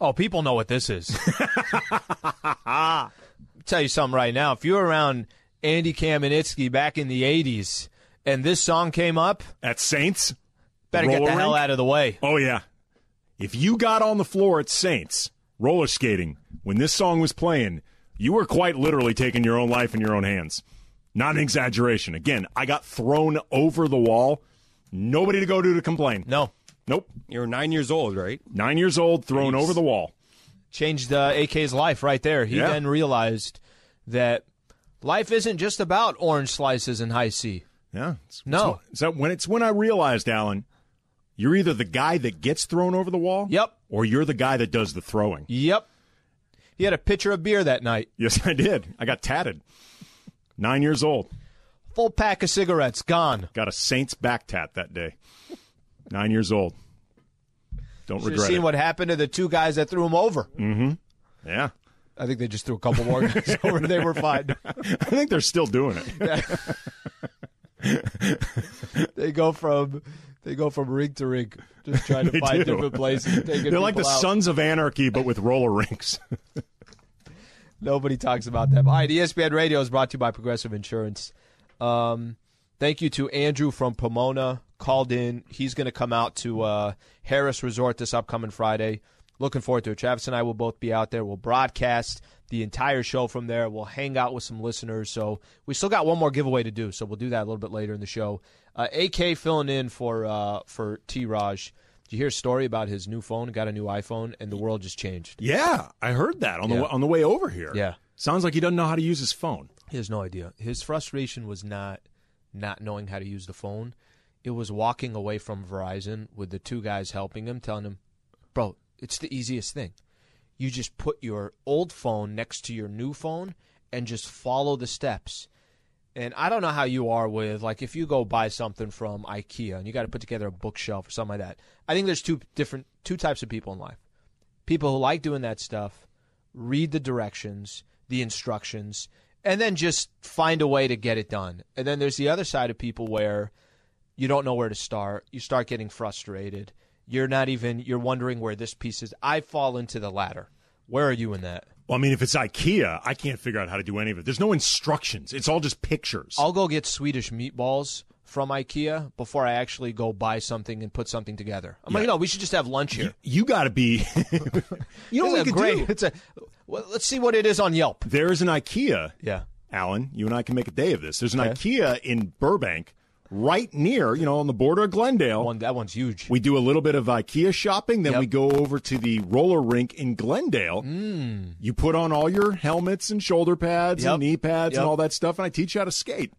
Oh, people know what this is. tell you something right now. If you were around Andy Kamenetzky back in the 80s and this song came up, At Saints? better get the Roller hell out of the way. Oh, yeah. If you got on the floor at Saints roller skating when this song was playing, you were quite literally taking your own life in your own hands. Not an exaggeration. Again, I got thrown over the wall. Nobody to go to to complain. No. Nope. You were nine years old, right? Nine years old, thrown over the wall. Changed uh, AK's life right there. He Yeah. then realized that life isn't just about orange slices and high C. Yeah. It's, No. It's, it's when it's when I realized, Alan, you're either the guy that gets thrown over the wall. Yep. Or you're the guy that does the throwing. Yep. He had a pitcher of beer that night. Yes, I did. I got tatted. Nine years old. Full pack of cigarettes gone. Got a Saints back tat that day. Nine years old. Don't Should have regret seen it. what happened to the two guys that threw him over. yeah. I think they just threw a couple more guys over. They were fine. I think they're still doing it. They go from they go from ring to ring, just trying to find do. different places. They're like the out. Sons of Anarchy, but with roller rinks. Nobody talks about them. All right, ESPN Radio is brought to you by Progressive Insurance. Um, thank you to Andrew from Pomona. Called in. He's going to come out to uh, Harrah's Resort this upcoming Friday. Looking forward to it. Travis and I will both be out there. We'll broadcast the entire show from there. We'll hang out with some listeners. So we still got one more giveaway to do. So we'll do that a little bit later in the show. Uh, AK filling in for uh, for T. Raj. Did you hear a story about his new phone? Got a new iPhone, and the world just changed. yeah, I heard that on Yeah. the on the way over here. Yeah. Sounds like he doesn't know how to use his phone. He has no idea. His frustration was not not knowing how to use the phone. It was walking away from Verizon with the two guys helping him, telling him, "Bro, it's the easiest thing. You just put your old phone next to your new phone and just follow the steps." And I don't know how you are with like if you go buy something from IKEA and you got to put together a bookshelf or something like that. I think there's two different two types of people in life. People who like doing that stuff, read the directions, the instructions, and then just find a way to get it done. And then there's the other side of people where you don't know where to start. You start getting frustrated. You're not even you're wondering where this piece is. I fall into the latter. Where are you in that? Well, I mean, if it's IKEA, I can't figure out how to do any of it. There's no instructions. It's all just pictures. I'll go get Swedish meatballs from IKEA before I actually go buy something and put something together. I'm like, Yeah. no, we should just have lunch here. you got to be. you know what we could great. do? It's a. Well, let's see what it is on Yelp. There's an IKEA Yeah. Alan, you and I can make a day of this. There's an Okay. IKEA in Burbank, right near, you know, on the border of Glendale. One that one's huge. We do a little bit of IKEA shopping, then Yep. we go over to the roller rink in Glendale. Mm. You put on all your helmets and shoulder pads Yep. and knee pads Yep. and all that stuff, and I teach you how to skate.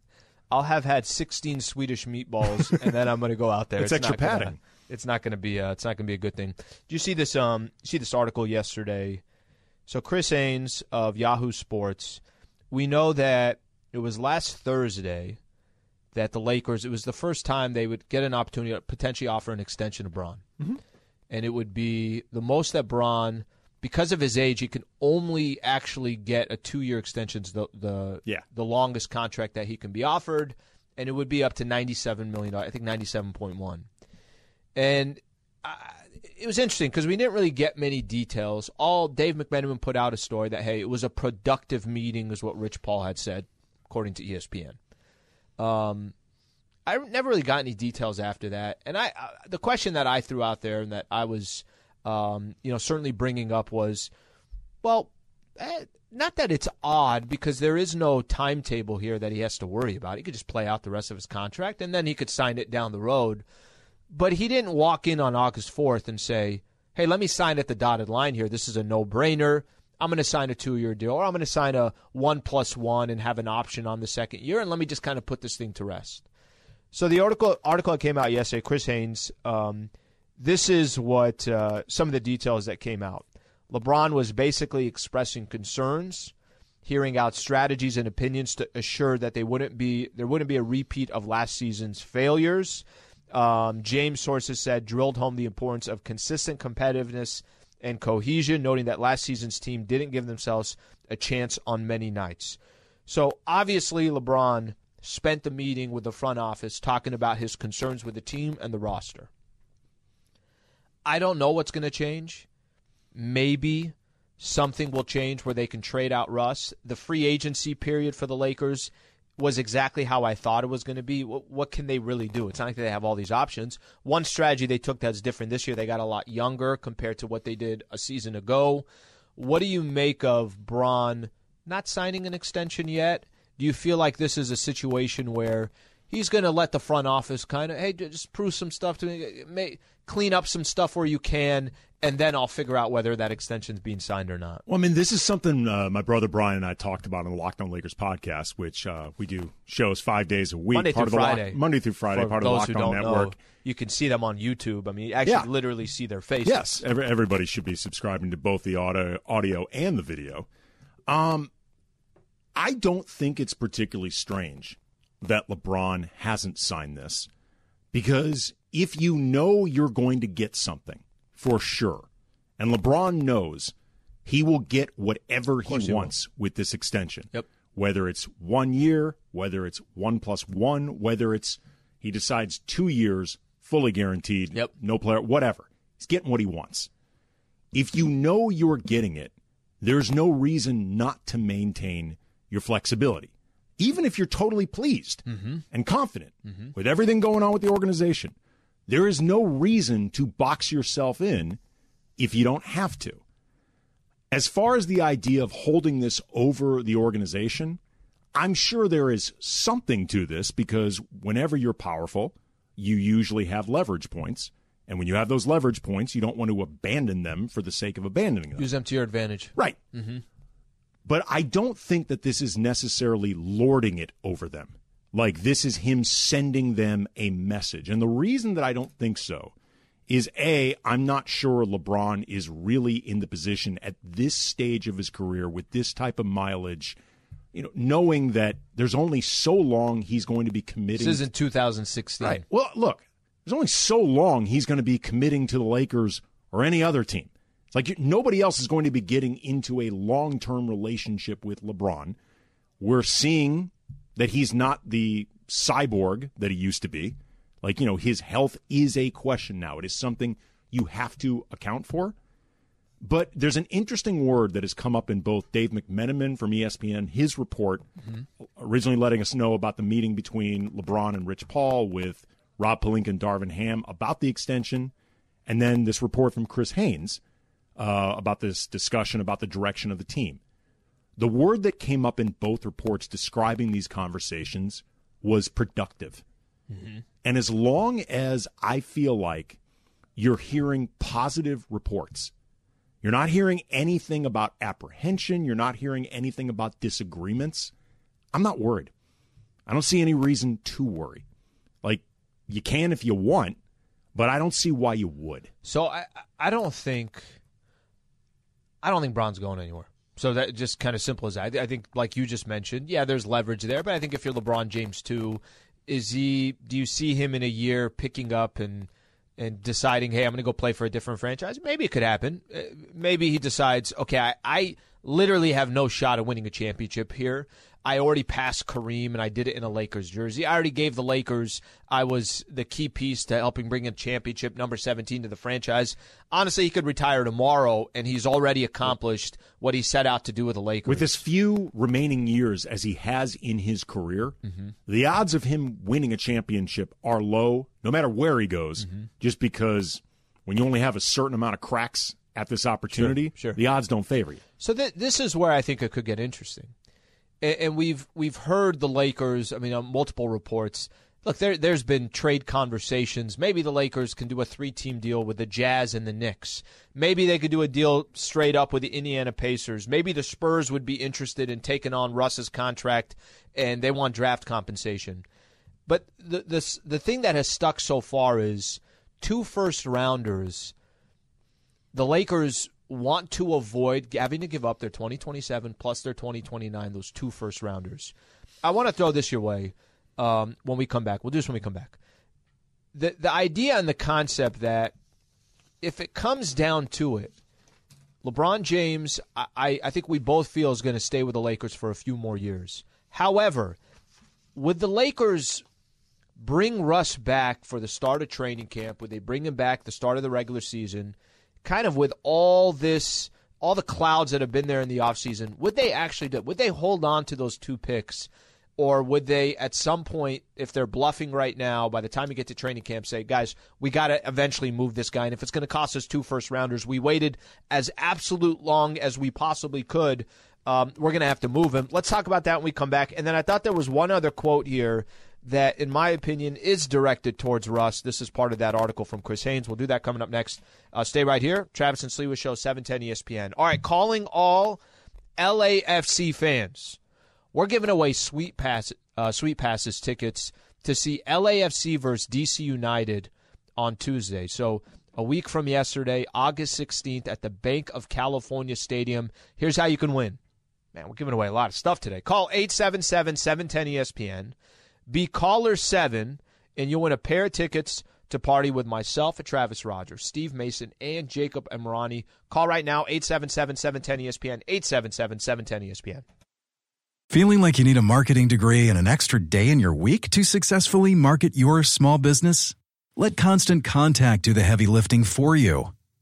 I'll have had 16 Swedish meatballs, and then I'm going to go out there. It's extra not gonna- padding. it's not going to be. Uh, it's not going to be a good thing. Do you see this? Um, see this article yesterday? So Chris Haynes of Yahoo Sports. We know that it was last Thursday that the Lakers. It was the first time they would get an opportunity to potentially offer an extension to Bron, and it would be the most that Bron. Because of his age, he can only actually get a two-year extension. The the Yeah. the longest contract that he can be offered, and it would be up to ninety-seven million dollars. I think ninety-seven point one. And uh, it was interesting because we didn't really get many details. All Dave McMenamin put out a story that hey, it was a productive meeting, is what Rich Paul had said, according to ESPN. Um, I never really got any details after that, and I uh, the question that I threw out there and that I was, um, you know, certainly bringing up was, well, eh, not that it's odd because there is no timetable here that he has to worry about. He could just play out the rest of his contract and then he could sign it down the road. But he didn't walk in on August 4th and say, hey, let me sign at the dotted line here. This is a no brainer. I'm going to sign a two year deal or I'm going to sign a one plus one and have an option on the second year and let me just kind of put this thing to rest. So the article article that came out yesterday, Chris Haynes, um, this is what uh, some of the details that came out. LeBron was basically expressing concerns, hearing out strategies and opinions to assure that they wouldn't be there wouldn't be a repeat of last season's failures. Um, James sources said drilled home the importance of consistent competitiveness and cohesion, noting that last season's team didn't give themselves a chance on many nights. So obviously, LeBron spent the meeting with the front office talking about his concerns with the team and the roster. I don't know what's going to change. Maybe something will change where they can trade out Russ. The free agency period for the Lakers was exactly how I thought it was going to be. What, what, can they really do? It's not like they have all these options. One strategy they took that's different this year, they got a lot younger compared to what they did a season ago. What do you make of Bron not signing an extension yet? Do you feel like this is a situation where he's going to let the front office kind of, hey, just prove some stuff to me, may, clean up some stuff where you can, and then I'll figure out whether that extension's being signed or not. Well, I mean, this is something uh, my brother Brian and I talked about on the Locked On Lakers podcast, which uh, we do shows five days a week, Monday part through of the Friday, Lock, Monday through Friday, For part of the Locked On Network. Know, you can see them on YouTube. I mean, you actually yeah. literally see their faces. Yes, every, everybody should be subscribing to both the audio, audio and the video. Um, I don't think it's particularly strange that LeBron hasn't signed this because if you know you're going to get something for sure, and LeBron knows he will get whatever he, he wants will. with this extension. Yep. Whether it's one year, whether it's one plus one, whether it's he decides two years, fully guaranteed, yep. no player, whatever. He's getting what he wants. If you know you're getting it, there's no reason not to maintain your flexibility. Even if you're totally pleased mm-hmm. and confident mm-hmm. with everything going on with the organization, there is no reason to box yourself in if you don't have to. As far as the idea of holding this over the organization, I'm sure there is something to this because whenever you're powerful, you usually have leverage points. And when you have those leverage points, you don't want to abandon them for the sake of abandoning them. Use them to your advantage. Right. Mm-hmm. But I don't think that this is necessarily lording it over them. Like this is him sending them a message. And the reason that I don't think so is A, I'm not sure LeBron is really in the position at this stage of his career with this type of mileage, you know, knowing that there's only so long he's going to be committing. This isn't 2016. Right. Well, look, there's only so long he's going to be committing to the Lakers or any other team. It's like nobody else is going to be getting into a long term relationship with LeBron. We're seeing that he's not the cyborg that he used to be. Like, you know, his health is a question now. It is something you have to account for. But there's an interesting word that has come up in both Dave McMenamin from ESPN, his report, mm-hmm. originally letting us know about the meeting between LeBron and Rich Paul with Rob Pelinka and Darvin Ham about the extension, and then this report from Chris Haynes uh, about this discussion about the direction of the team. The word that came up in both reports describing these conversations was productive. Mm-hmm. And as long as I feel like you're hearing positive reports, you're not hearing anything about apprehension, you're not hearing anything about disagreements, I'm not worried. I don't see any reason to worry. Like, you can if you want, but I don't see why you would. So I, I don't think, I don't think Bron's going anywhere. So that just kind of simple as that. I think, like you just mentioned, yeah, there's leverage there, but I think if you're LeBron James too, is he? Do you see him in a year picking up and and deciding, hey, I'm going to go play for a different franchise? Maybe it could happen. Uh, maybe he decides, okay, I, I literally have no shot at winning a championship here. I already passed Kareem and I did it in a Lakers jersey. I already gave the Lakers, I was the key piece to helping bring a championship number 17 to the franchise. Honestly, he could retire tomorrow and he's already accomplished what he set out to do with the Lakers. With as few remaining years as he has in his career, mm-hmm. the odds of him winning a championship are low no matter where he goes, mm-hmm. just because when you only have a certain amount of cracks at this opportunity, sure, sure. the odds don't favor you. So th- this is where I think it could get interesting and we've we've heard the Lakers. I mean, on multiple reports. Look, there there's been trade conversations. Maybe the Lakers can do a three-team deal with the Jazz and the Knicks. Maybe they could do a deal straight up with the Indiana Pacers. Maybe the Spurs would be interested in taking on Russ's contract, and they want draft compensation. But the the the thing that has stuck so far is two first rounders. The Lakers want to avoid having to give up their 2027 plus their 2029, those two first rounders. I want to throw this your way um, when we come back. We'll do this when we come back. The the idea and the concept that if it comes down to it, LeBron James, I, I think we both feel is going to stay with the Lakers for a few more years. However, would the Lakers bring Russ back for the start of training camp? Would they bring him back the start of the regular season? Kind of with all this, all the clouds that have been there in the offseason, would they actually do? Would they hold on to those two picks? Or would they, at some point, if they're bluffing right now, by the time you get to training camp, say, guys, we got to eventually move this guy. And if it's going to cost us two first rounders, we waited as absolute long as we possibly could. Um, we're going to have to move him. Let's talk about that when we come back. And then I thought there was one other quote here that, in my opinion, is directed towards Russ. This is part of that article from Chris Haynes. We'll do that coming up next. Uh, stay right here. Travis and Sliwa Show, 710 ESPN. All right, calling all LAFC fans. We're giving away sweet pass, uh, sweet passes tickets to see LAFC versus DC United on Tuesday. So a week from yesterday, August 16th, at the Bank of California Stadium. Here's how you can win. Man, we're giving away a lot of stuff today. Call 877 710 ESPN. Be caller 7, and you'll win a pair of tickets to party with myself Travis Rodgers, Steve Mason, and Jacob Emrani. Call right now, 877 710 ESPN, 877 710 ESPN. Feeling like you need a marketing degree and an extra day in your week to successfully market your small business? Let Constant Contact do the heavy lifting for you.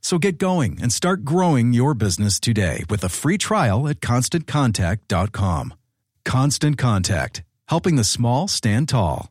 So get going and start growing your business today with a free trial at constantcontact.com. Constant Contact, helping the small stand tall.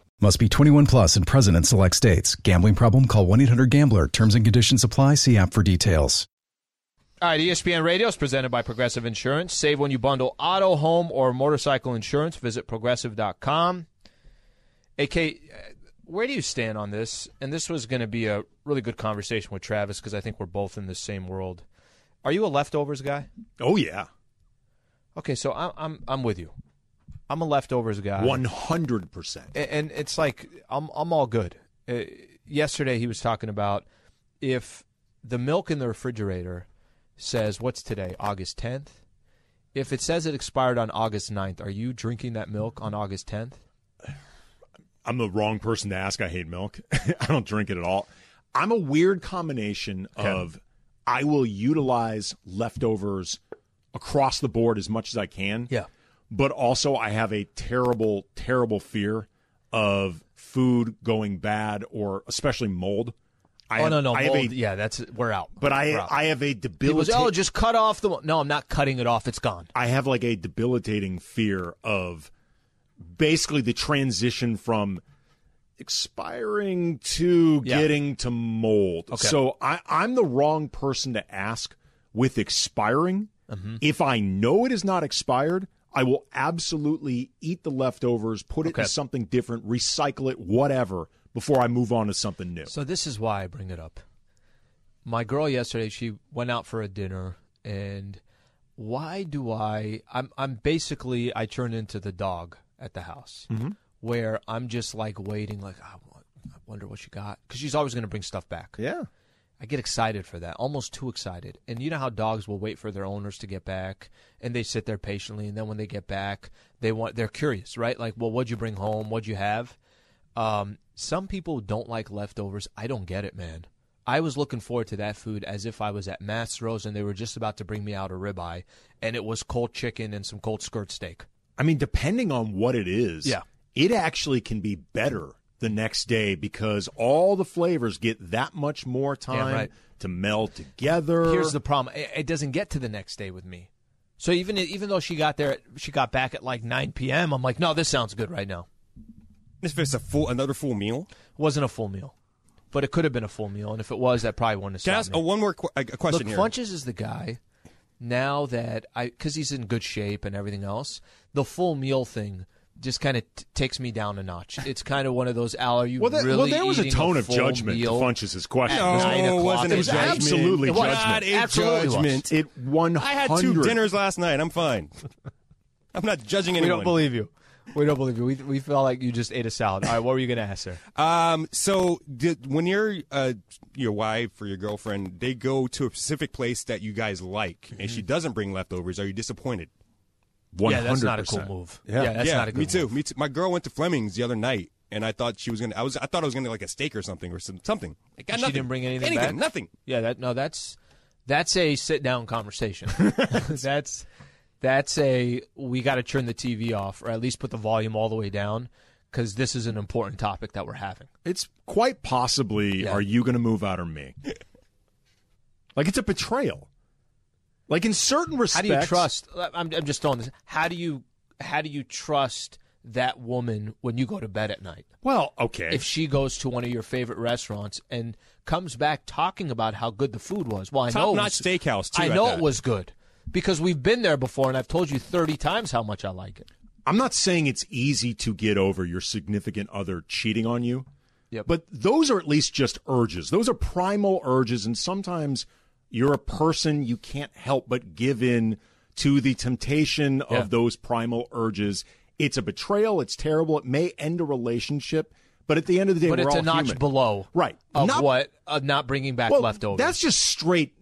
Must be 21 plus and present in select states. Gambling problem? Call 1 800 Gambler. Terms and conditions apply. See app for details. All right, ESPN Radio is presented by Progressive Insurance. Save when you bundle auto, home, or motorcycle insurance. Visit progressive.com. AK, uh, where do you stand on this? And this was going to be a really good conversation with Travis because I think we're both in the same world. Are you a leftovers guy? Oh, yeah. Okay, so I'm I'm, I'm with you. I'm a leftovers guy. 100%. And it's like I'm I'm all good. Uh, yesterday he was talking about if the milk in the refrigerator says what's today August 10th. If it says it expired on August 9th, are you drinking that milk on August 10th? I'm the wrong person to ask. I hate milk. I don't drink it at all. I'm a weird combination of I will utilize leftovers across the board as much as I can. Yeah. But also I have a terrible, terrible fear of food going bad or especially mold. I oh have, no no I mold, a, yeah that's we're out. but I out. I have a debilitating oh just cut off the no I'm not cutting it off it's gone. I have like a debilitating fear of basically the transition from expiring to Yeah. getting to mold. Okay. So I, I'm the wrong person to ask with expiring. Mm-hmm. If I know it is not expired, I will absolutely eat the leftovers, put it Okay. in something different, recycle it, whatever, before I move on to something new. So this is why I bring it up. My girl yesterday, she went out for a dinner, and why do I? I'm I'm basically I turn into the dog at the house, where I'm just like waiting, like "Ah, I wonder what she got, because she's always going to bring stuff back. yeah. I get excited for that, almost too excited. And you know how dogs will wait for their owners to get back, and they sit there patiently, and then when they get back, they want they're curious, right? Like, well, what'd you bring home? What'd you have? Um, some people don't like leftovers. I don't get it, man. I was looking forward to that food as if I was at Mastro's and they were just about to bring me out a ribeye, and it was cold chicken and some cold skirt steak. I mean, depending on what it is, Yeah. it actually can be better the next day because all the flavors get that much more time right. to meld together. Here's the problem: it, it doesn't get to the next day with me. So even even though she got there, she got back at like 9 p.m. I'm like, no, this sounds good right now. If it's a full another full meal, It wasn't a full meal, but it could have been a full meal, and if it was, that probably wouldn't have can I stopped ask me. oh, one more qu- a, a question Look, here? Funches is the guy. Now that I, because he's in good shape and everything else, the full meal thing just kind of t- takes me down a notch. It's kind of one of those. Al, are you well, that, really well, there was a eating tone of full judgment to Funches' question. at no, nine it o'clock wasn't in a It was judgment. absolutely It was. judgment. Not a Absolutely was. judgment. It one I had two dinners last night. I'm fine. I'm not judging anyone. We don't believe you. We don't believe you. We, we felt like you just ate a salad. All right, what were you going to ask her? Um, so did, when your uh, your wife or your girlfriend they go to a specific place that you guys like, and Mm-hmm. she doesn't bring leftovers, are you disappointed? One yeah, that's hundred not a cool percent. move. Yeah. that's yeah, not a good me too. move. Me too. My girl went to Fleming's the other night, and I thought she was gonna. I was. I thought I was gonna like a steak or something or some something. I got She nothing. didn't bring anything Anything. back? Nothing. Yeah, that no, that's that's a sit down conversation. that's that's a we got to turn the TV off or at least put the volume all the way down because this is an important topic that we're having. It's quite possibly, Yeah. are you going to move out or me? like it's a betrayal. Like in certain respects, How do you trust? I'm, I'm just throwing this. How do you how do you trust that woman when you go to bed at night? Well, okay. If she goes to one of your favorite restaurants and comes back talking about how good the food was, well, I know it Top-notch was- steakhouse, too, I know that. it was good because we've been there before, and I've told you thirty times how much I like it. I'm not saying it's easy to get over your significant other cheating on you. Yep. But those are at least just urges. Those are primal urges, and sometimes you're a person you can't help but give in to the temptation Yeah. of those primal urges. It's a betrayal. It's terrible. It may end a relationship, but at the end of the day, but we're it's all a notch human. below, Right. Of Not- what of not bringing back Well, leftovers. That's just straight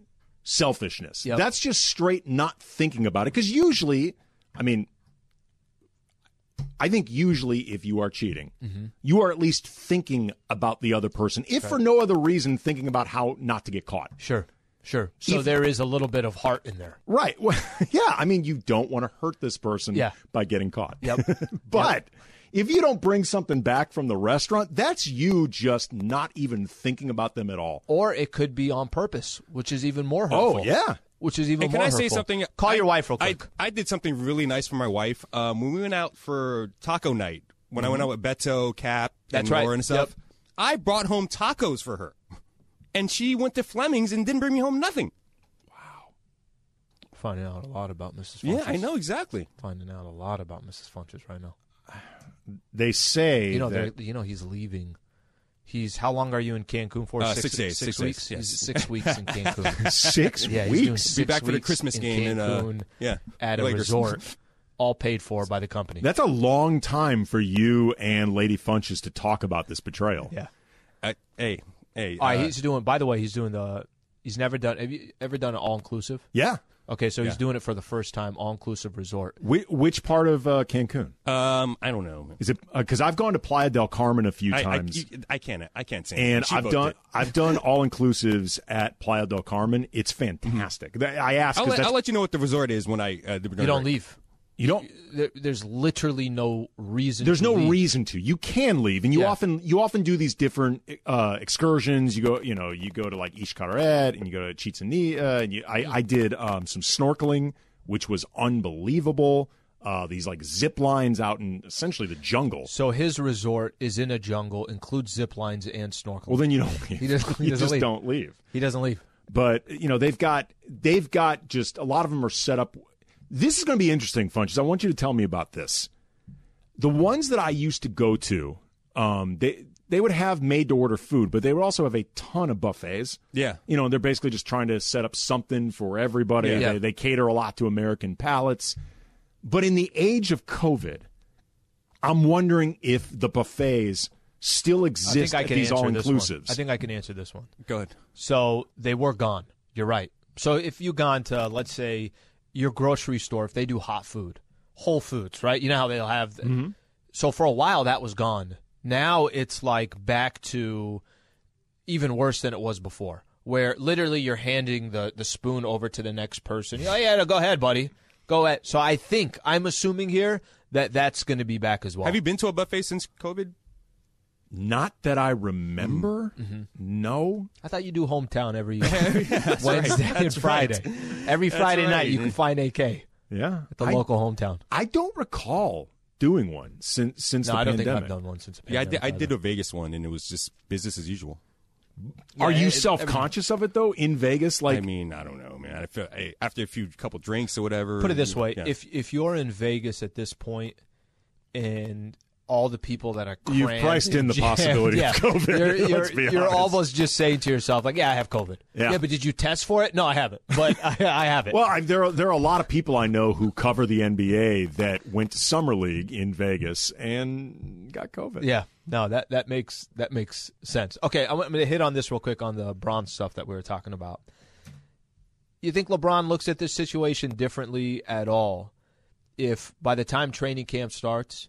selfishness. Yep. That's just straight not thinking about it. Because usually, I mean, I think usually if you are cheating, Mm-hmm. you are at least thinking about the other person, if for no other reason, thinking about how not to get caught. sure, sure. So If- there is a little bit of heart in there. Right. Well, yeah. I mean, you don't want to hurt this person Yeah. by getting caught. Yep. but if you don't bring something back from the restaurant, that's you just not even thinking about them at all. Or it could be on purpose, which is even more Oh, yeah. which is even And can more I say something? Call I- your wife real quick. I did something really nice for my wife. Um, when we went out for taco night, when I went out with Beto, Cap, Mm-hmm. That's and right. Laura and stuff, Yep. I brought home tacos for her. And she went to Fleming's and didn't bring me home nothing. Wow. Finding out a lot about Mrs. Funches. Yeah, I know exactly. Finding out a lot about Mrs. Funches right now. They say You know, that, they're- you know, he's leaving. He's how long are you in Cancun for? Uh, six days, Six, six weeks. days, yes. He's six weeks in Cancun. six yeah, he's doing weeks. six Be back for the Christmas in game in, uh, Cancun yeah, at a Lakers. resort, all paid for by the company. That's a long time for you and Lady Funches to talk about this betrayal. yeah. I, hey, hey. All right, uh, he's doing. By the way, he's doing the. He's never done. Have you ever done an all inclusive? Yeah. Okay, so he's Yeah. doing it for the first time, all inclusive resort. Which, which part of uh, Cancun? um, I don't know. Is it because I've gone to Playa del Carmen a few I, I, times, you- I can't. I can't say. and anything. She I've done it. I've done all inclusives at Playa del Carmen. It's fantastic. Th- I asked I'll because let, I'll let you know what the resort is when I. Uh, the, You don't leave. You don't. There, there's literally no reason. There's no leave. reason to. You can leave, and you Yeah. often you often do these different uh, excursions. You go, you know, you go to like Xcaret and you go to Chichen Itza, and you, I, I did um, some snorkeling, which was unbelievable. Uh, these like zip lines out in essentially the jungle. So his resort is in a jungle, includes zip lines and snorkeling. Well, then you don't leave. He doesn't- he doesn't just leave. don't leave. he doesn't leave. But you know they've got they've got just a lot of them are set up. This is going to be interesting, Funches. I want you to tell me about this. The ones that I used to go to, um, they they would have made to order food, but they would also have a ton of buffets. Yeah. you know, they're basically just trying to set up something for everybody. Yeah. They, they cater a lot to American palates. But in the age of COVID, I'm wondering if the buffets still I exist think I at can these all inclusives. I think I can answer this one. Good. So they were gone. You're right. So if you gone to let's say your grocery store, if they do hot food, Whole Foods, right? You know how they'll have. Mm-hmm. So for a while that was gone. Now it's like back to even worse than it was before, where literally you're handing the the spoon over to the next person. Oh yeah, no, go ahead, buddy. Go ahead. So I think I'm assuming here that that's going to be back as well. Have you been to a buffet since COVID? Not that I remember. Mm-hmm. No. I thought you do hometown every Wednesday and Friday. right. Every That's Friday night you can find AK Yeah. at the I, local hometown. I don't recall doing one since since No, the I don't pandemic. think I've done one since. The Yeah, I did, I did a Vegas one, and it was just business as usual. Are you it- self conscious of it though in Vegas? Like I mean, I don't know, man. I feel I, after a few couple drinks or whatever. Put it this way: yeah. if if you're in Vegas at this point, and all the people that are You've priced in the possibility of COVID, You're, you're, you're almost just saying to yourself, like, "Yeah, I have COVID." Yeah. but did you test for it? No, I haven't, but I, I have it. Well, I, there are there are a lot of people I know who cover the NBA that went to summer league in Vegas and got COVID. Yeah, no, that that makes that makes sense. Okay, I'm, I'm going to hit on this real quick on the Bron stuff that we were talking about. You think LeBron looks at this situation differently at all if by the time training camp starts,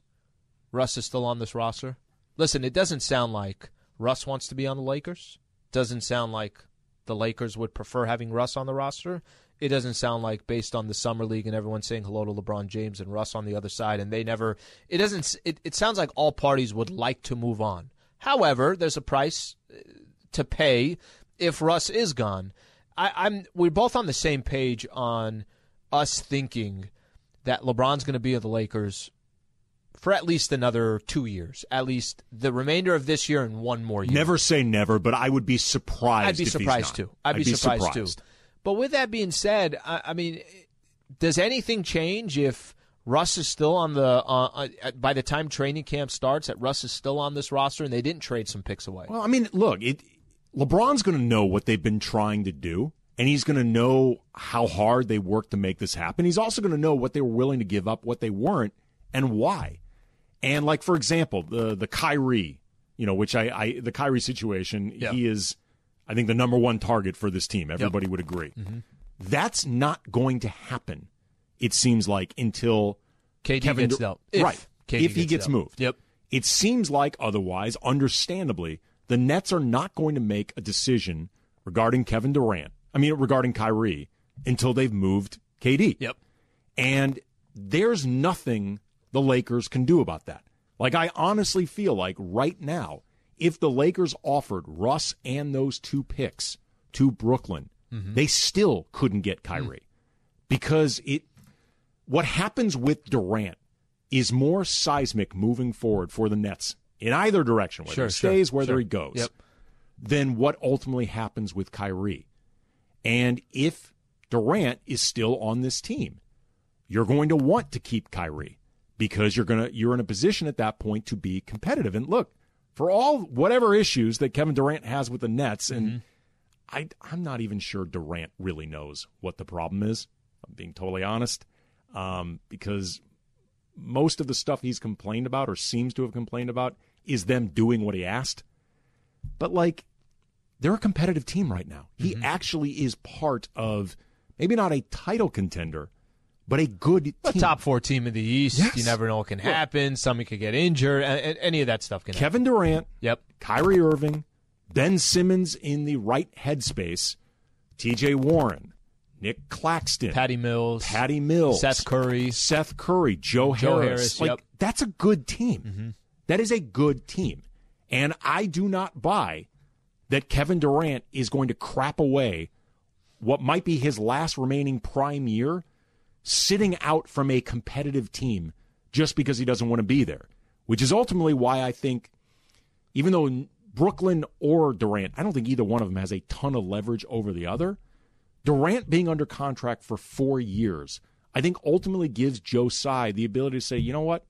Russ is still on this roster? Listen, it doesn't sound like Russ wants to be on the Lakers. Doesn't sound like the Lakers would prefer having Russ on the roster. It doesn't sound like based on the summer league and everyone saying hello to LeBron James and Russ on the other side, and they never. It doesn't. It, it sounds like all parties would like to move on. However, there's a price uh, to pay if Russ is gone. I, I'm. We're both on the same page on us thinking that LeBron's going to be at the Lakers for at least another two years, at least the remainder of this year and one more year. Never say never, but I would be surprised. I'd be surprised too. I'd, be, surprised, too. But with that being said, I, I mean, does anything change if Russ is still on the uh, uh, by the time training camp starts? That Russ is still on this roster and they didn't trade some picks away. Well, I mean, look, it, LeBron's going to know what they've been trying to do, and he's going to know how hard they worked to make this happen. He's also going to know what they were willing to give up, what they weren't, and why. And like for example, the the Kyrie, you know, which I, I the Kyrie situation, Yeah. he is, I think, the number one target for this team. Everybody would agree. Mm-hmm. That's not going to happen. It seems like until KD Kevin gets dealt. If right. KD if he gets dealt. moved. Yep. It seems like otherwise, understandably, the Nets are not going to make a decision regarding Kevin Durant. I mean, regarding Kyrie until they've moved KD. Yep. And there's nothing the Lakers can do about that. Like, I honestly feel like right now, if the Lakers offered Russ and those two picks to Brooklyn, mm-hmm. they still couldn't get Kyrie mm-hmm. because it. What happens with Durant is more seismic moving forward for the Nets in either direction, whether Sure, he sure, stays, whether sure. he goes, Yep. than what ultimately happens with Kyrie. And if Durant is still on this team, you're going to want to keep Kyrie because you're gonna you're in a position at that point to be competitive. And look, for all whatever issues that Kevin Durant has with the Nets, and I I'm not even sure Durant really knows what the problem is. I'm being totally honest, um, because most of the stuff he's complained about or seems to have complained about is them doing what he asked. But like, they're a competitive team right now. He actually is part of maybe not a title contender, but a good A top four team in the East. Yes. You never know what can happen. Somebody could get injured. and- Any of that stuff can happen. Kevin Durant, Yep. Kyrie Irving, Ben Simmons in the right headspace, T.J. Warren, Nic Claxton, Patty Mills. Patty Mills, Seth Curry. Seth Curry, Joe, Joe Harris. Harris, Like yep. Mm-hmm. that's a good team. That is a good team. And I do not buy that Kevin Durant is going to crap away what might be his last remaining prime year sitting out from a competitive team just because he doesn't want to be there. Which is ultimately why I think even though Brooklyn or Durant, I don't think either one of them has a ton of leverage over the other. Durant being under contract for four years, I think ultimately gives Joe Tsai the ability to say, you know what?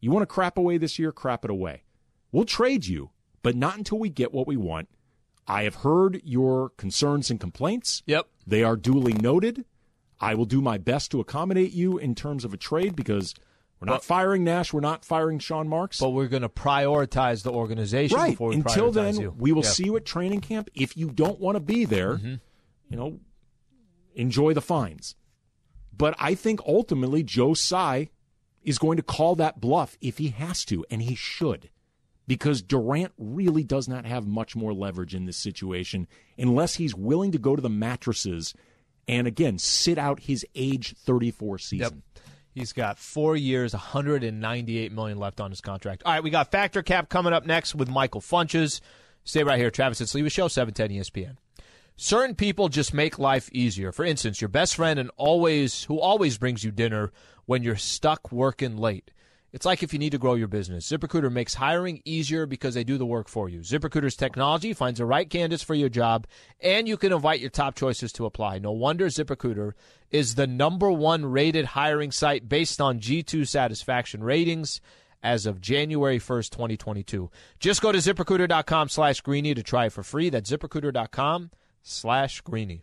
You want to crap away this year? Crap it away. We'll trade you, but not until we get what we want. I have heard your concerns and complaints. Yep. They are duly noted. I will do my best to accommodate you in terms of a trade because we're not firing Nash. We're not firing Sean Marks. But we're going to prioritize the organization right. before we Until then, you. we will Yeah. see you at training camp. If you don't want to be there, mm-hmm. you know, enjoy the fines. But I think ultimately Joe Tsai is going to call that bluff if he has to, and he should. Because Durant really does not have much more leverage in this situation unless he's willing to go to the mattresses and again sit out his age 34 season. Yep. He's got four years, 198 million left on his contract. All right, we got Fact or Cap coming up next with Michael Funches. Stay right here, Travis and Sliwa Show, 710 ESPN. Certain people just make life easier. For instance, your best friend and always who always brings you dinner when you're stuck working late. It's like if you need to grow your business. ZipRecruiter makes hiring easier because they do the work for you. ZipRecruiter's technology finds the right candidates for your job, and you can invite your top choices to apply. No wonder ZipRecruiter is the number one rated hiring site based on G2 satisfaction ratings as of January 1st, 2022. Just go to ziprecruiter.com slash greeny to try it for free. That's ziprecruiter.com slash greeny.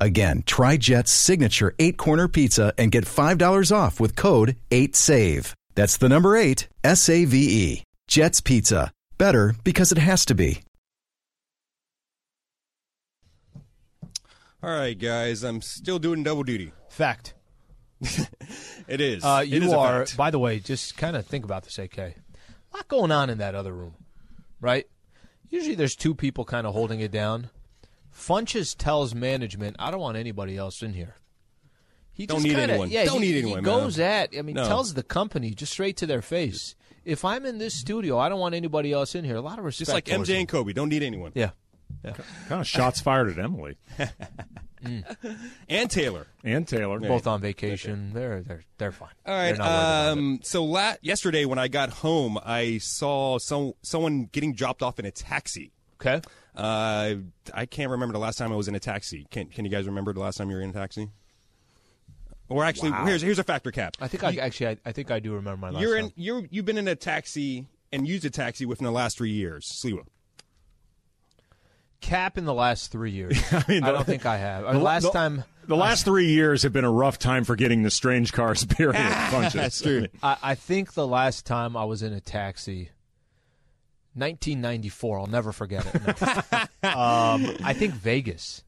Again, try Jet's signature eight corner pizza and get $5 off with code 8SAVE. That's the number eight, S A V E. Jet's Pizza. Better because it has to be. All right, guys, I'm still doing double duty. Fact. It is. Uh, It you is a are, fact. by the way, just kind of think about this, AK. A lot going on in that other room, right? Usually there's two people kind of holding it down. Funches tells management, I don't want anybody else in here. He Don't just need kinda, anyone. Yeah, Don't he, need he anyone, man. goes at, I mean, No. tells the company just straight to their face. If I'm in this studio, I don't want anybody else in here. A lot of respect. Just like towards MJ him. and Kobe, don't need anyone. Yeah. yeah. Kind of shots fired at Emily And Taylor. and Taylor. Both on vacation. They're they're they're fine. All They're right. not worried about it. Um, so la- yesterday when I got home, I saw some someone getting dropped off in a taxi. Okay. Uh, I can't remember the last time I was in a taxi. Can Can you guys remember the last time you were in a taxi? Or actually, here's here's a factor cap. I think I actually I, I think I do remember my last you're time. in you're you've been in a taxi and used a taxi within the last three years. Sliwa. cap in the last three years. I, mean, the- don't think I have. The- last the- time, The last three years have been a rough time for getting the strange cars period. That's true. I, I think the last time I was in a taxi, 1994. I'll never forget it. No. um, I think Vegas.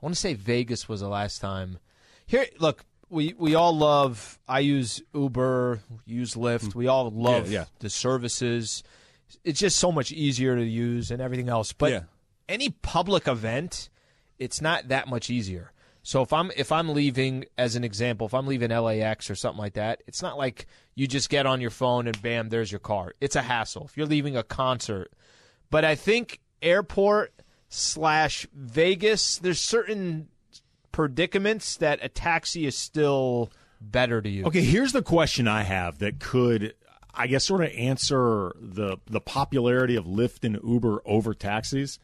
I want to say Vegas was the last time. Here, look, we we all love. I use Uber, use Lyft. We all love Yeah, yeah. the services. It's just so much easier to use and everything else. But Yeah. any public event, it's not that much easier. So if I'm if I'm leaving as an example, if I'm leaving LAX or something like that, it's not like you just get on your phone and bam, there's your car. It's a hassle. If you're leaving a concert, but I think airport slash Vegas, there's certain predicaments that a taxi is still better to use. Okay, here's the question I have that could, I guess, sort of answer the the popularity of Lyft and Uber over taxis.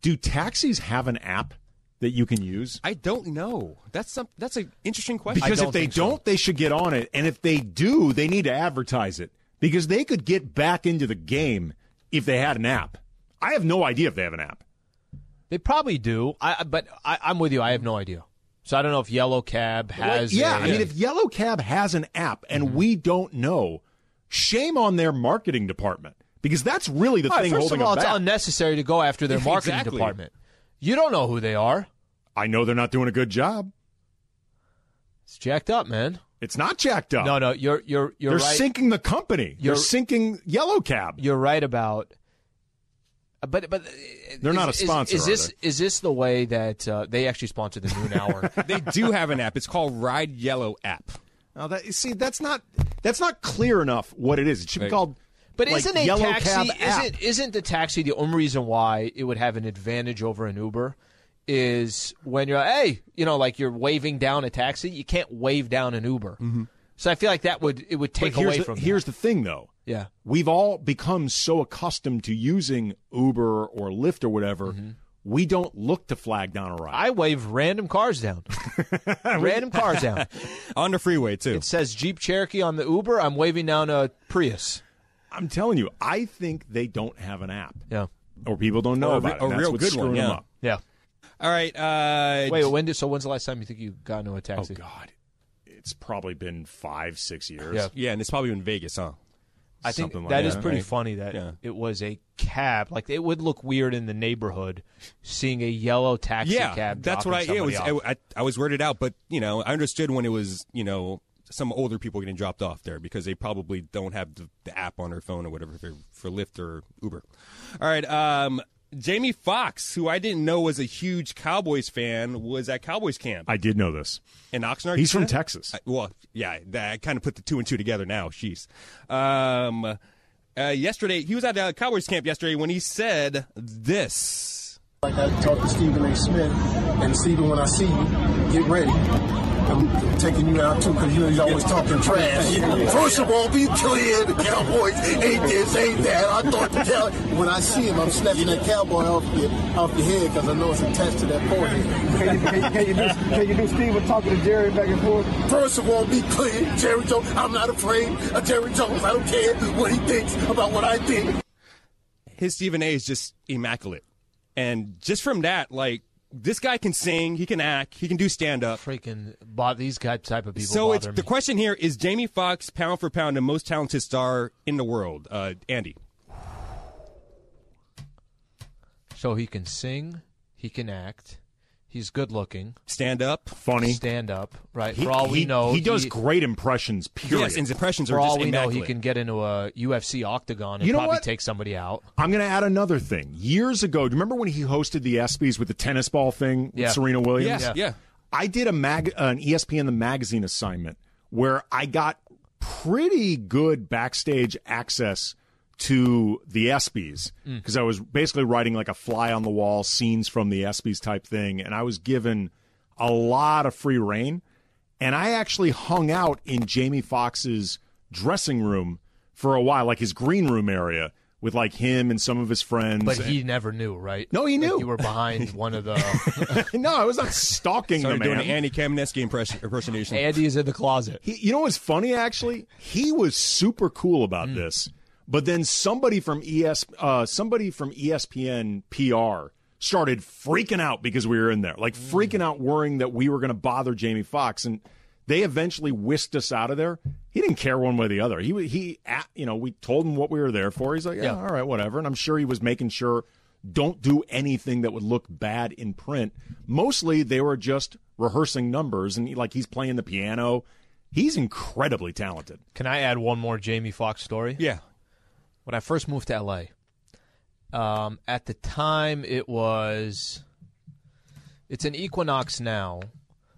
Do taxis have an app that you can use? I don't know. That's some. That's an interesting question. Because don't if they don't, they should get on it, and if they do, they need to advertise it because they could get back into the game if they had an app. I have no idea if they have an app. They probably do. I but I, I'm with you. I have no idea. So I don't know if Yellow Cab has. yeah, a- I mean, if Yellow Cab has an app and Mm-hmm. we don't know, shame on their marketing department because that's really the All right, thing first holding of all, them it's unnecessary to go after their marketing exactly. department. You don't know who they are. I know they're not doing a good job. It's jacked up, man. It's not jacked up. No, no, you're you're you're they're right. sinking the company. You're- they're sinking Yellow Cab. You're right about. But but They're is- not a sponsor, Is, are this is this the way that uh, they actually sponsor the noon hour? they do have an app. It's called Ride Yellow app. Now that see, that's not that's not clear enough what it is. It should be Right. called. But like, isn't a Yellow taxi Cab isn't isn't the taxi the only reason why it would have an advantage over an Uber is when you're hey you know like you're waving down a taxi you can't wave down an Uber. Mm-hmm. So I feel like that would it would take away the, from here's that. the thing, though. yeah We've all become so accustomed to using Uber or Lyft or whatever. Mm-hmm. We don't look to flag down a ride. I wave random cars down, random cars down. On the freeway too. It says Jeep Cherokee on the Uber. I'm waving down a Prius. I'm telling you, I think they don't have an app, Yeah, or people don't know Or about re- it. that's real what's good one, yeah. up. yeah. All right. Uh, Wait, when did so? When's the last time you think you got into a taxi? Oh? God, it's probably been five, six years. Yeah. Yeah, and it's probably in Vegas, huh? I think Something like that is pretty right? funny that Yeah. it was a cab. Like it would look weird in the neighborhood seeing a yellow taxi yeah, cab. that's what I. dropping It was. somebody I. I, I was weirded out, but you know, I understood when it was you know some older people getting dropped off there because they probably don't have the, the app on their phone or whatever for, for Lyft or Uber. All right, um, Jamie Foxx, who I didn't know was a huge Cowboys fan, was at Cowboys camp I did know this. in Oxnard. He's from Texas. I- well, yeah, I kind of put the two and two together now. Jeez. Um, uh, yesterday, he was at uh, Cowboys camp yesterday when he said this. Like I talked to Stephen A. Smith, and Stephen, when I see you, get ready. I'm taking you out too, because you know he's always talking trash. First of all, be clear, the Cowboys ain't this, ain't that. I thought the Cow- when I see him, I'm snatching that cowboy off your off your head because I know it's attached to that forehead. Can you, can, you, can you do can you do Steven talking to Jerry back and forth? First of all, be clear, Jerry Jones. I'm not afraid of Jerry Jones. I don't care what he thinks about what I think. His Stephen A. is just immaculate, and just from that, like this guy can sing, he can act, he can do stand up. freaking bought these guy type of people. So it's bother the question here is Jamie Foxx pound for pound the most talented star in the world? Uh, Andy. So he can sing, he can act, he's good looking, Stand up. Funny. stand up. Right. He, for all we know, he does great impressions. Period. Yes, his impressions For are just all we know, he can get into a UFC octagon and You know probably what? take somebody out. I'm going to add another thing. Years ago, do you remember when he hosted the ESPYS with the tennis ball thing with Yeah. Serena Williams? Yeah, yeah. I did a mag, an ESPN the magazine assignment where I got pretty good backstage access to the ESPYS because I was basically writing like a fly on the wall scenes from the ESPYS type thing, and I was given a lot of free reign. And I actually hung out in Jamie Foxx's dressing room for a while, like his green room area, with like him and some of his friends. But he never knew, right? No, he Like knew. you were behind one of the. no, I was not stalking the Started doing man. an Andy Kamenetzky impression, impersonation. Andy is in the closet. He, you know what's funny? Actually, he was super cool about Mm. this. But then somebody from ES, uh, somebody from ESPN PR started freaking out because we were in there, like freaking out, worrying that we were going to bother Jamie Foxx, and they eventually whisked us out of there. He didn't care one way or the other. He he, you know, we told him what we were there for. He's like, yeah, Yeah. all right, whatever. And I'm sure he was making sure don't do anything that would look bad in print. Mostly they were just rehearsing numbers, and he, like he's playing the piano. He's incredibly talented. Can I add one more Jamie Foxx story? yeah. When I first moved to LA, um, at the time it was, it's an Equinox now,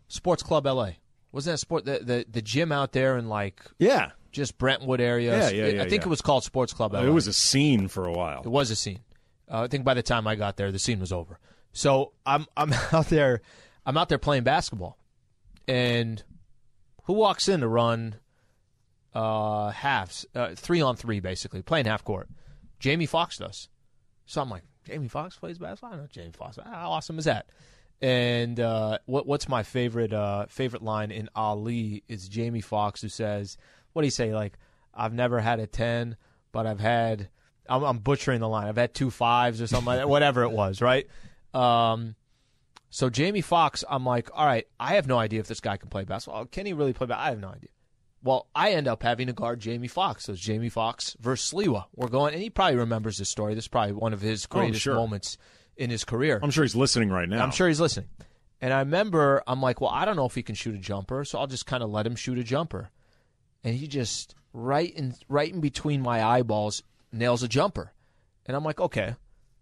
Sports Club LA. Wasn't that sport the, the the gym out there in like Yeah, just Brentwood area? Yeah, yeah, yeah I think yeah. it was called Sports Club LA. it was a scene for a while. It was a scene. Uh, I think by the time I got there, the scene was over. So I'm I'm out there, I'm out there playing basketball, and who walks in to run uh, halves, uh, three on three, basically playing half court? Jamie Foxx does. So I'm like, Jamie Foxx plays basketball. I know Jamie Foxx. How awesome is that? And uh, what what's my favorite uh, favorite line in Ali is Jamie Foxx who says, "What do you say? Like, I've never had a ten, but I've had." I'm, I'm butchering the line. I've had two fives or something like that, whatever it was, right? Um, so Jamie Foxx, I'm like, all right, I have no idea if this guy can play basketball. Can he really play basketball? I have no idea. Well, I end up having to guard Jamie Foxx. So it's Jamie Foxx versus Sliwa. We're going, and he probably remembers this story. This is probably one of his oh, greatest sure. moments in his career. I'm sure he's listening right now. I'm sure he's listening. And I remember I'm like, well, I don't know if he can shoot a jumper, so I'll just kind of let him shoot a jumper. And he just right in right in between my eyeballs nails a jumper. And I'm like, okay.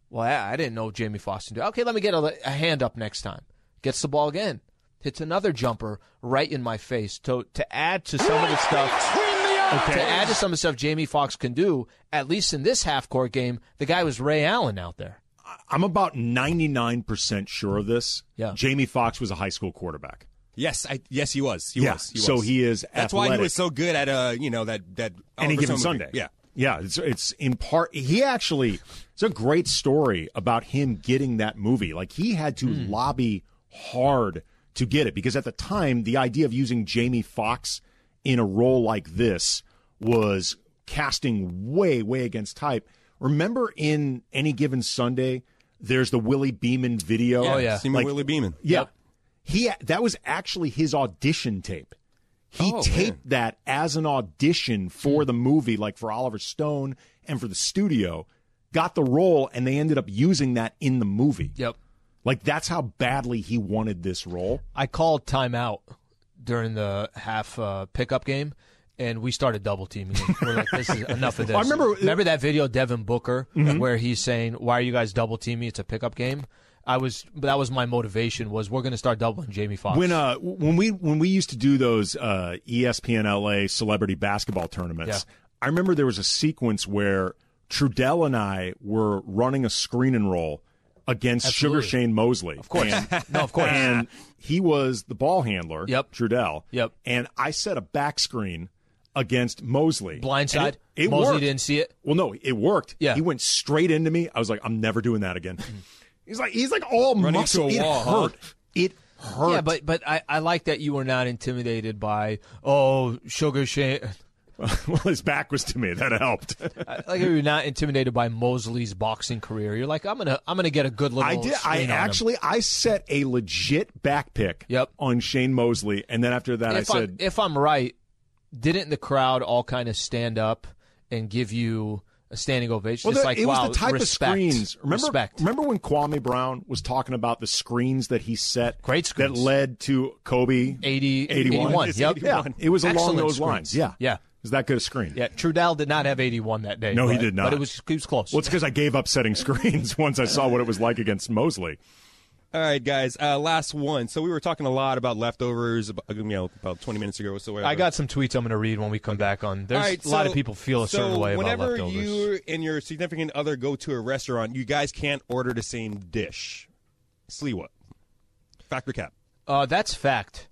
Well, I, I didn't know Jamie Foxx can do. Okay, let me get a, a hand up next time. Gets the ball again. Hits another jumper right in my face. To to add to some of the stuff to add to some of the stuff Jamie Foxx can do, at least in this half court game, the guy was Ray Allen out there. I'm about 99% sure of this. Yeah. Jamie Foxx was a high school quarterback. Yes, I, yes, he was. He Yeah, was. He so was. he is That's why he was so good at uh, you know, that that Any Oliver given Stone. Sunday. Yeah. Yeah, it's, it's in part. He actually, it's a great story about him getting that movie. Like he had to Hmm. lobby hard to get it because at the time, the idea of using Jamie Foxx in a role like this was casting way, way against type. Remember in any given Sunday, there's the Willie Beamen video. Oh, yeah. Steamin' Willie Beamen. Yeah. He that was actually his audition tape. He Oh, taped that as an audition for hmm. the movie, like for Oliver Stone and for the studio. Got the role, and they ended up using that in the movie. Yep. Like that's how badly he wanted this role. I called timeout during the half uh, pickup game, and we started double teaming. him. We're like, "This is enough of this." I remember- remember that video, Devin Booker, where he's saying, "Why are you guys double teaming? It's a pickup game." I was that was my motivation was we're going to start doubling Jamie Foxx. When uh when we when we used to do those uh ESPN LA celebrity basketball tournaments, I remember there was a sequence where Trudell and I were running a screen and roll against Absolutely. Sugar Shane Mosley. Of course. no, of course. And he was the ball handler, Yep. Trudell. Yep. And I set a back screen against Mosley. Blindside. It, it Mosley worked. didn't see it. Well, no, it worked. Yeah. He went straight into me. I was like, I'm never doing that again. Mm-hmm. he's like, he's like all Running muscle. into a it wall, huh? hurt. It hurt. Yeah, but but I, I like that you were not intimidated by oh Sugar Shane. well, his back was to me. That helped. Like you're not intimidated by Mosley's boxing career. You're like I'm gonna I'm gonna get a good little. I did. I screen on him. actually I set a legit back pick. Yep. On Shane Mosley, and then after that, if I I'm, said, if I'm right, didn't the crowd all kind of stand up and give you a standing ovation? Well, like it wow, was the type respect, of screens. Remember, respect. remember when Kwame Brown was talking about the screens that he set, Great screens. that led to Kobe 80, 81. 81, It's yep. Yeah, it was along those screens. lines. Yeah, Yeah. It was that good a screen. Yeah, Trudell did not have 81 that day. No, he did not. But it was he was close. Well, it's because I gave up setting screens once I saw what it was like against Mosley. All right, guys. Uh, last one. So we were talking a lot about leftovers, about, you know, about 20 minutes ago. So whatever. I got some tweets I'm going to read when we come back on. There's All right, a lot of people feel a certain so way about whenever leftovers. you and your significant other go to a restaurant, you guys can't order the same dish. Slee what? Fact or Cap. Uh, that's fact.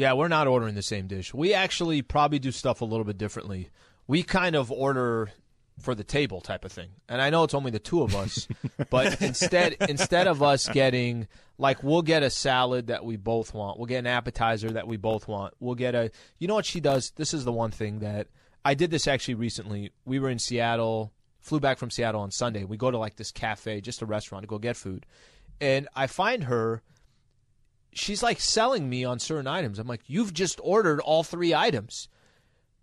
Yeah, we're not ordering the same dish. We actually probably do stuff a little bit differently. We kind of order for the table type of thing. And I know it's only the two of us, but instead instead of us getting like we'll get a salad that we both want. We'll get an appetizer that we both want. We'll get a You know what she does? This is the one thing that I did this actually recently. We were in Seattle, flew back from Seattle on Sunday. We go to like this cafe, just a restaurant to go get food. And I find her she's like selling me on certain items. I'm like, you've just ordered all three items.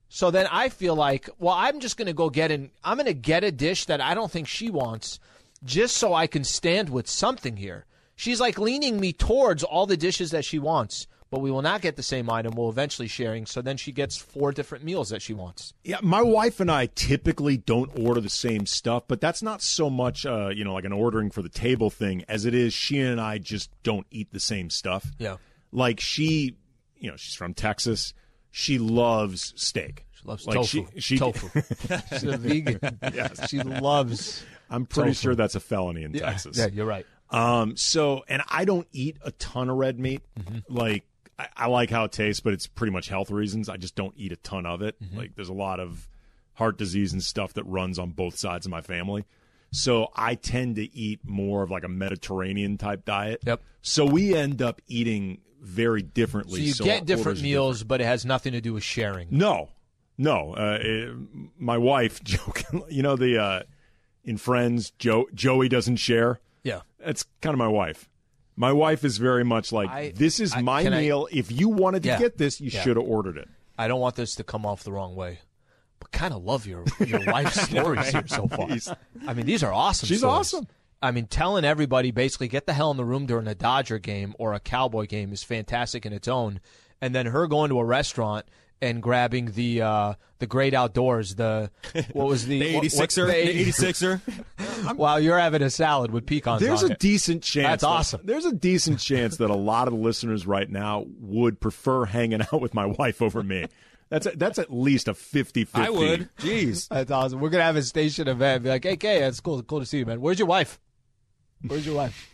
So then I feel like, well, I'm just going to go get an, I'm going to get a dish that I don't think she wants just so I can stand with something here. She's like leaning me towards all the dishes that she wants, but we will not get the same item. We'll eventually sharing. So then she gets four different meals that she wants. Yeah, my wife and I typically don't order the same stuff, but that's not so much, uh, you know, like an ordering for the table thing as it is she and I just don't eat the same stuff. Yeah. Like she, you know, she's from Texas. She loves steak. She loves like tofu. She, she, tofu. She's a vegan. Yeah. She loves. I'm pretty Tofu. sure that's a felony in Texas. Yeah, you're right. Um, so, and I don't eat a ton of red meat. Mm-hmm. Like, I, I like how it tastes, but it's pretty much health reasons. I just don't eat a ton of it. Mm-hmm. Like, there's a lot of heart disease and stuff that runs on both sides of my family. So I tend to eat more of like a Mediterranean type diet. Yep. So we end up eating very differently. So you our get different meals, but it has nothing to do with sharing. no, no. Uh, it- my wife joking. You know the uh, in Friends, Joe Joey doesn't share. Yeah. That's kind of my wife. My wife is very much like I- this is I- my can I- meal. if you wanted to Yeah. get this, you Yeah. should have ordered it. I don't want this to come off the wrong way, but kind of love your your wife's stories here so far. I mean, these are awesome. She's stories. awesome. I mean, telling everybody basically get the hell in the room during a Dodger game or a Cowboy game is fantastic in its own, and then her going to a restaurant and grabbing the uh, the great outdoors. The what was the The what- 86er. The the 80 86er. While you're having a salad with pecans. There's on a it. decent chance. That's that- awesome. There's a decent chance that a lot of the listeners right now would prefer hanging out with my wife over me. That's a, that's at least a 50-50. I would. Jeez. That's awesome. We're gonna have a station event. Be like, hey, Kay, it's cool, cool to see you, man. Where's your wife? Where's your wife?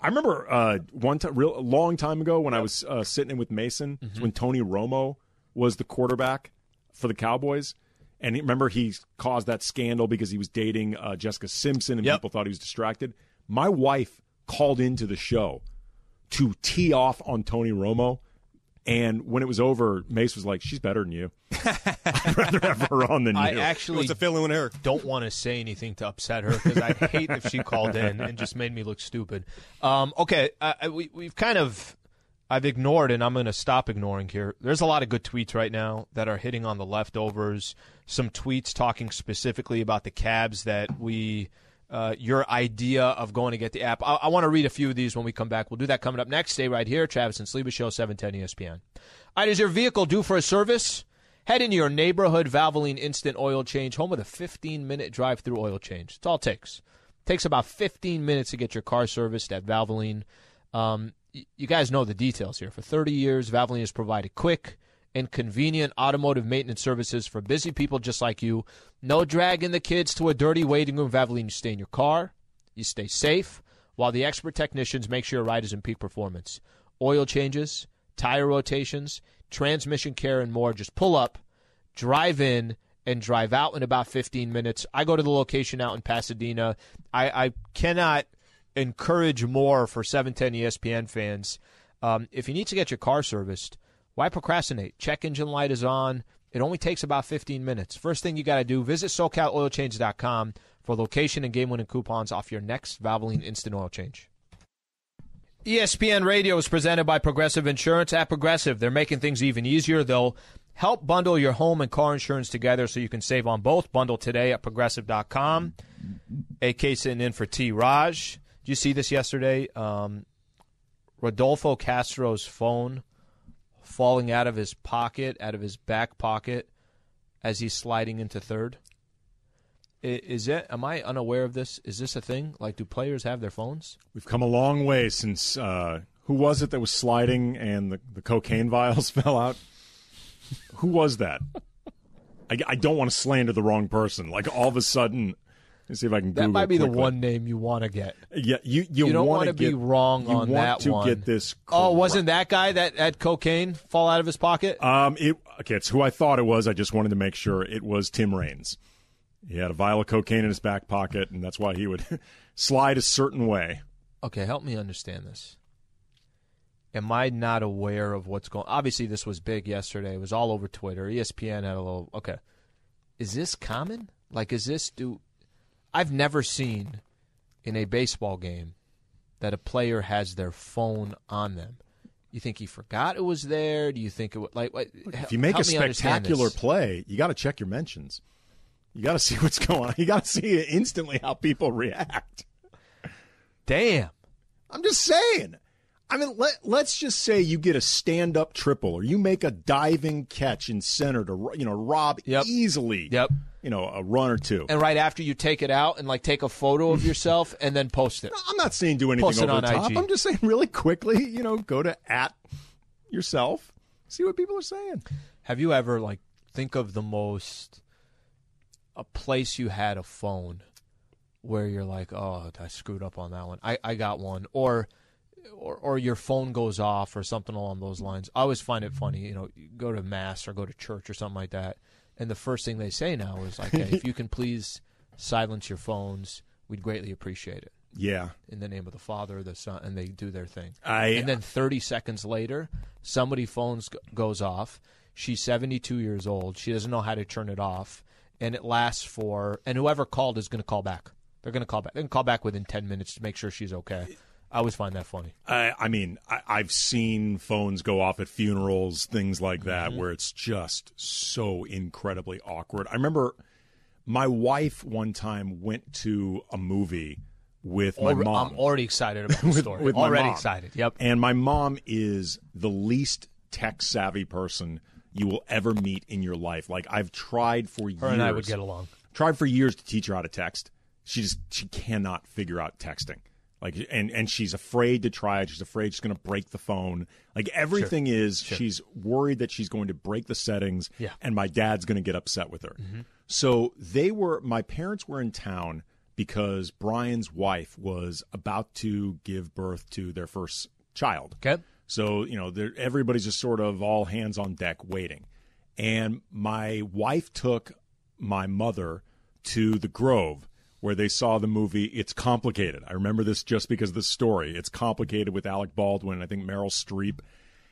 I remember uh, one time, real a long time ago, when I was uh, sitting in with Mason, it's Mm-hmm. when Tony Romo was the quarterback for the Cowboys, and remember he caused that scandal because he was dating uh, Jessica Simpson, and Yep. people thought he was distracted. My wife called into the show to tee off on Tony Romo. And when it was over, Mace was like, "She's better than you. I'd rather have her on than I you." actually What's the feeling with her? don't want to say anything to upset her because I hate if she called in and just made me look stupid. Um, okay, I, I, we, we've kind of. I've ignored, and I'm going to stop ignoring here. There's a lot of good tweets right now that are hitting on the leftovers. Some tweets talking specifically about the cabs that we, uh, your idea of going to get the app. I, I want to read a few of these when we come back. We'll do that coming up next. Stay right here. Travis and Sliwa Show, 710 ESPN. All right, is your vehicle due for a service? Head into your neighborhood Valvoline Instant Oil Change, home with a 15 minute drive through oil change. It's all it takes. takes about 15 minutes to get your car serviced at Valvoline. Um, you guys know the details here. For 30 years, Valvoline has provided quick and convenient automotive maintenance services for busy people just like you. No dragging the kids to a dirty waiting room. Valvoline, you stay in your car, you stay safe, while the expert technicians make sure your ride is in peak performance. Oil changes, tire rotations, transmission care, and more. Just pull up, drive in, and drive out in about 15 minutes. I go to the location out in Pasadena. I, I cannot – encourage more for 710 ESPN fans. Um, if you need to get your car serviced, why procrastinate? Check engine light is on. It only takes about 15 minutes. First thing you got to do, visit SoCalOilChange.com for location and game winning coupons off your next Valvoline Instant Oil Change. ESPN Radio is presented by Progressive Insurance. At Progressive, they're making things even easier. They'll help bundle your home and car insurance together so you can save on both. Bundle today at progressive.com. AK sitting in for T. Raj. Did you see this yesterday? Um, Rodolfo Castro's phone falling out of his pocket, out of his back pocket, as he's sliding into third. Is it? Am I unaware of this? Is this a thing? Like, do players have their phones? We've come a long way since. Uh, who was it that was sliding and the, the cocaine vials fell out? who was that? I, I don't want to slander the wrong person. Like all of a sudden, Let's see if I can. Google that might be quickly. the one name you want to get. Yeah, you you, you don't want to be wrong on want that to one. get this. Oh, wasn't that guy that had cocaine fall out of his pocket? Um, it okay. It's who I thought it was. I just wanted to make sure it was Tim Raines. He had a vial of cocaine in his back pocket, and that's why he would slide a certain way. Okay, help me understand this. Am I not aware of what's going? Obviously, this was big yesterday. It was all over Twitter. ESPN had a little. Okay, is this common? Like, is this do? I've never seen in a baseball game that a player has their phone on them. You think he forgot it was there? Do you think it was like what, if you make a spectacular play, you got to check your mentions. You got to see what's going on. You got to see instantly how people react. Damn. I'm just saying. I mean, let, let's just say you get a stand up triple or you make a diving catch in center to, you know, rob yep. easily. Yep. You know, a run or two. And right after you take it out and like take a photo of yourself and then post it. No, I'm not saying do anything post over the top. IG. I'm just saying really quickly, you know, go to at yourself, see what people are saying. Have you ever like think of the most a place you had a phone where you're like, oh, I screwed up on that one. I, I got one. Or or, or your phone goes off or something along those lines. I always find it funny, you know, you go to mass or go to church or something like that, and the first thing they say now is like, hey, if you can please silence your phones, we'd greatly appreciate it. Yeah. In the name of the Father, the Son, and they do their thing. I, and then 30 seconds later, somebody phones goes off. She's 72 years old. She doesn't know how to turn it off, and it lasts for. And whoever called is going to call back. They're going to call back. They can call back within 10 minutes to make sure she's okay. I always find that funny. I, I mean, I, have seen phones go off at funerals, things like that, Mm-hmm. where it's just so incredibly awkward. I remember my wife one time went to a movie with my Alre- mom. I'm already excited about the story. with my already excited. Yep. And my mom is the least tech savvy person you will ever meet in your life. Like I've tried for years. Her and I would get along. Tried for years to teach her how to text. She just she cannot figure out texting. Like and and she's afraid to try it. She's afraid she's going to break the phone. Like everything is she's worried that she's going to break the settings Yeah. Mm-hmm. and my dad's going to get upset with her. So they were my parents were in town because Brian's wife was about to give birth to their first child. Okay. So, you know, everybody's just sort of all hands on deck waiting. And my wife took my mother to the Grove where they saw the movie It's Complicated. I remember this just because of the story. It's complicated with Alec Baldwin, I think Meryl Streep.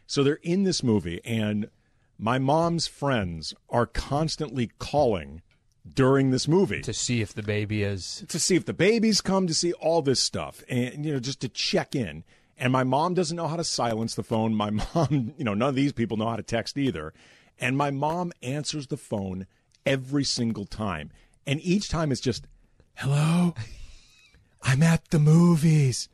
So they're in this movie, and my mom's friends are constantly calling during this movie To see if the baby is. to see if the babies come to see all this stuff and you know just to check in And my mom doesn't know how to silence the phone. My mom, you know, none of these people know how to text either. And my mom answers the phone every single time. And each time it's just, hello, I'm at the movies.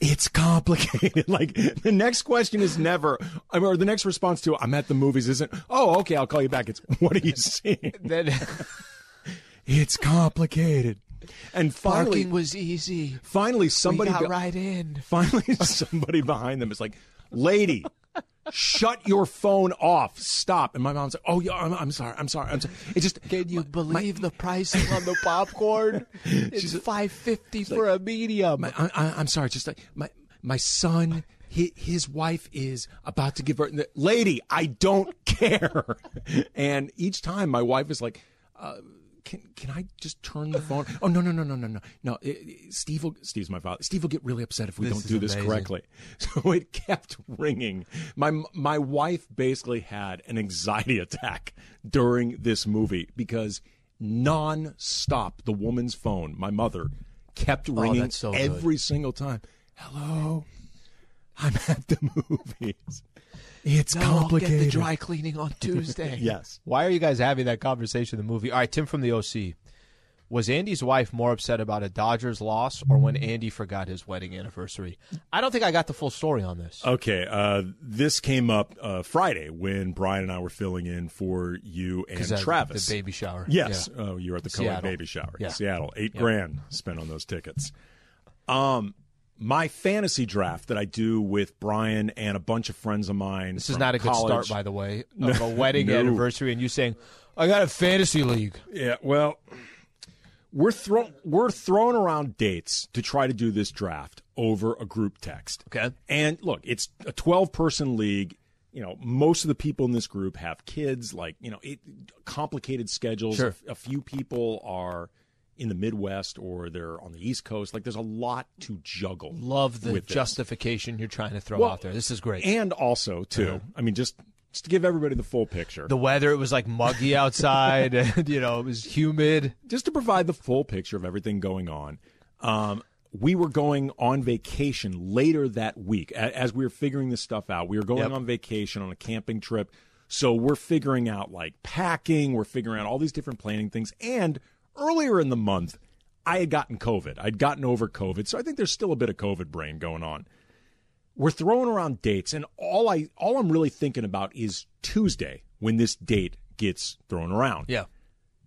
It's complicated. like the next question is never, or the next response to I'm at the movies isn't, oh, okay, I'll call you back. It's, what are you seeing? Then It's complicated. And finally, parking was easy. finally somebody we got right in. finally somebody behind them is like, lady, shut your phone off. Stop. And my mom's like, oh, yeah, I'm, I'm sorry. I'm sorry. I'm sorry. It just, Can you believe the pricing on the popcorn? It's five fifty for a medium. my, I, I'm sorry. Just like my, my son, his, his wife is about to give birth. Lady, I don't care. and each time my wife is like, uh, can can I just turn the phone? Oh no no no no no no no! It- it- Steve will Steve's my father. Steve will get really upset if we This don't do this amazing. correctly. So it kept ringing. My my wife basically had an anxiety attack during this movie because non-stop the woman's phone, my mother, kept oh, ringing Oh, so good. every single time. Hello, I'm at the movies. It's No, I'll complicated. get the dry cleaning on Tuesday. Yes. Why are you guys having that conversation in the movie? All right, Tim from the OC. Was Andy's wife more upset about a Dodgers loss or when Andy forgot his wedding anniversary? I don't think I got the full story on this. Okay, uh, this came up uh, Friday when Brian and I were filling in for you and 'Cause, Travis. The baby shower. Yes. Yeah. Oh, you were at the Cohen baby shower. Yeah. Seattle. Eight grand spent on those tickets. Um, my fantasy draft that I do with Brian and a bunch of friends of mine. This is not a good start, by the way, of a wedding No. anniversary and you saying, I got a fantasy league. Yeah, well, we're throw we're throwing around dates to try to do this draft over a group text. Okay. And look, it's a 12 person league. You know, most of the people in this group have kids, like, you know, it, complicated schedules. Sure. A, a few people are in the Midwest or they're on the East Coast. Like, there's a lot to juggle. Love the with this. justification you're trying to throw Well, out there. This is great. And also, too, I mean, just, just to give everybody the full picture. the weather, it was like muggy outside, and, you know, it was humid. just to provide the full picture of everything going on, um, we were going on vacation later that week. As we were figuring this stuff out, we were going Yep. on vacation on a camping trip. So we're figuring out like packing, we're figuring out all these different planning things. And earlier in the month, I had gotten COVID. I'd gotten over COVID. So I think there's still a bit of COVID brain going on. We're throwing around dates, and all I all I'm really thinking about is Tuesday when this date gets thrown around. Yeah.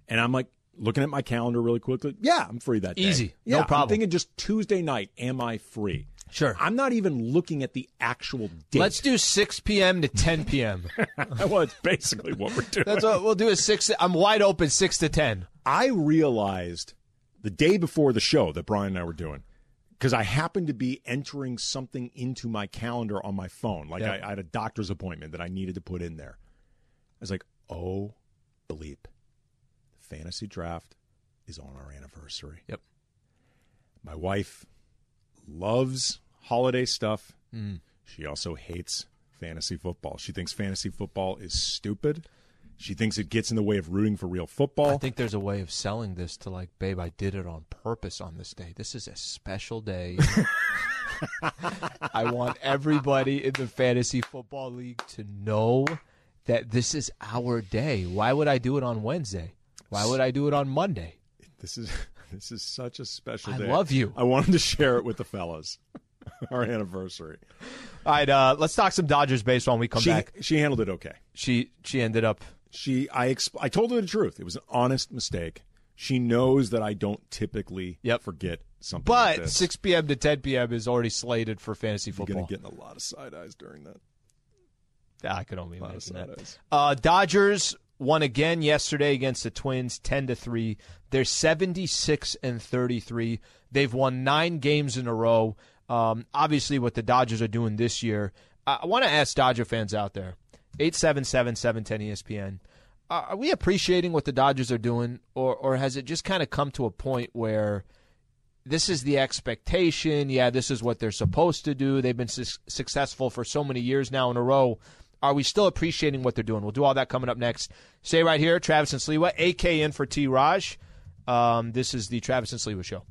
And I'm like looking at my calendar really quickly. Yeah, I'm free that day. Easy. No Yeah, problem. I'm thinking just Tuesday night. Am I free? Sure. I'm not even looking at the actual date. Let's do 6 p.m. to 10 p.m. well, it's basically what we're doing. That's what we'll do. Is six. I'm wide open, six to ten. I realized the day before the show that Brian and I were doing because I happened to be entering something into my calendar on my phone. Like Yeah. I, I had a doctor's appointment that I needed to put in there. I was like, oh, bleep. The fantasy draft is on our anniversary. Yep. My wife loves holiday stuff. Mm. She also hates fantasy football. She thinks fantasy football is stupid. She thinks it gets in the way of rooting for real football. I think there's a way of selling this to like, babe, I did it on purpose on this day. This is a special day. I want everybody in the fantasy football league to know that this is our day. Why would I do it on Wednesday? Why would I do it on Monday? This is this is such a special I day. love you. I wanted to share it with the fellas. Our anniversary. All right, uh, let's talk some Dodgers baseball when we come She back. she handled it okay. She she ended up She I exp- I told her the truth. It was an honest mistake. She knows that I don't typically Yep. forget something. like But this. 6 p.m. to 10 p.m. is already slated for fantasy football. You're football. gonna get in a lot of side eyes during that. Yeah, I could only A lot of imagine side that. eyes. Uh, Dodgers won again yesterday against the Twins, ten to three. They're seventy six and thirty three. They've won nine games in a row. Um, obviously, what the Dodgers are doing this year, I, want to ask Dodger fans out there: eight seven seven seven ten ESPN. Are we appreciating what the Dodgers are doing, or or has it just kind of come to a point where? this is the expectation. Yeah, this is what they're supposed to do. They've been su- successful for so many years now in a row. Are we still appreciating what they're doing? We'll do all that coming up next. Stay right here, Travis and Sliwa, AK in for T. Raj. Um, this is the Travis and Sliwa Show.